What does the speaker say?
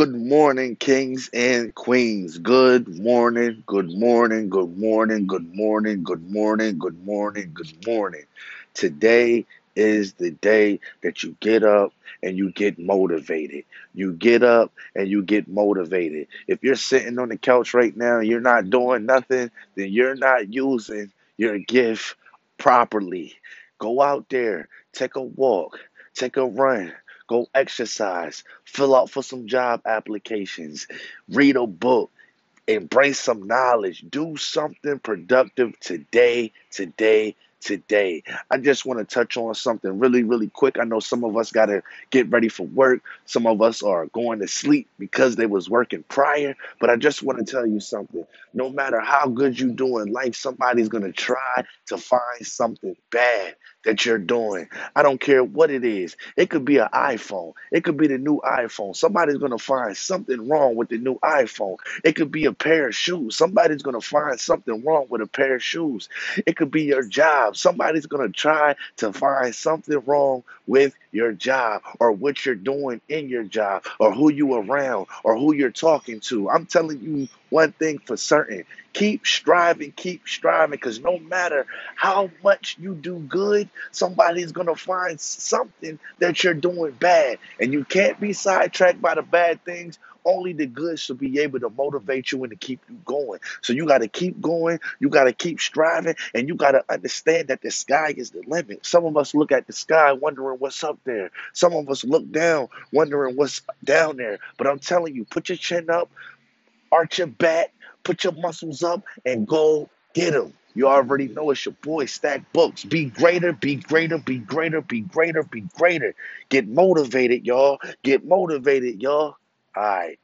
Good morning, kings and queens. Good morning, good morning, good morning, good morning, good morning, good morning, good morning. Today is the day that you get up and you get motivated. You get up and you get motivated. If you're sitting on the couch right now and you're not doing nothing, then you're not using your gift properly. Go out there, take a walk, take a run. Go exercise, fill out for some job applications, read a book, embrace some knowledge, do something productive today, today, today. I just want to touch on something really, really quick. I know some of us got to get ready for work. Some of us are going to sleep because they was working prior. But I just want to tell you something. No matter how good you do in life, somebody's going to try to find something bad that you're doing. I don't care what it is. It could be an iPhone. It could be the new iPhone. Somebody's going to find something wrong with the new iPhone. It could be a pair of shoes. Somebody's going to find something wrong with a pair of shoes. It could be your job. Somebody's going to try to find something wrong with your job or what you're doing in your job or who you around or who you're talking to. I'm telling you one thing for certain. Keep striving, keep striving because no matter how much you do good, somebody's going to find something that you're doing bad. And you can't be sidetracked by the bad things only the good should be able to motivate you and to keep you going. So you got to keep going. You got to keep striving. And you got to understand that the sky is the limit. Some of us look at the sky wondering what's up there. Some of us look down wondering what's down there. But I'm telling you, put your chin up, arch your back, put your muscles up, and go get them. You already know it's your boy Stack Books. Be greater, be greater, be greater, be greater, be greater. Get motivated, y'all. Get motivated, y'all. Right.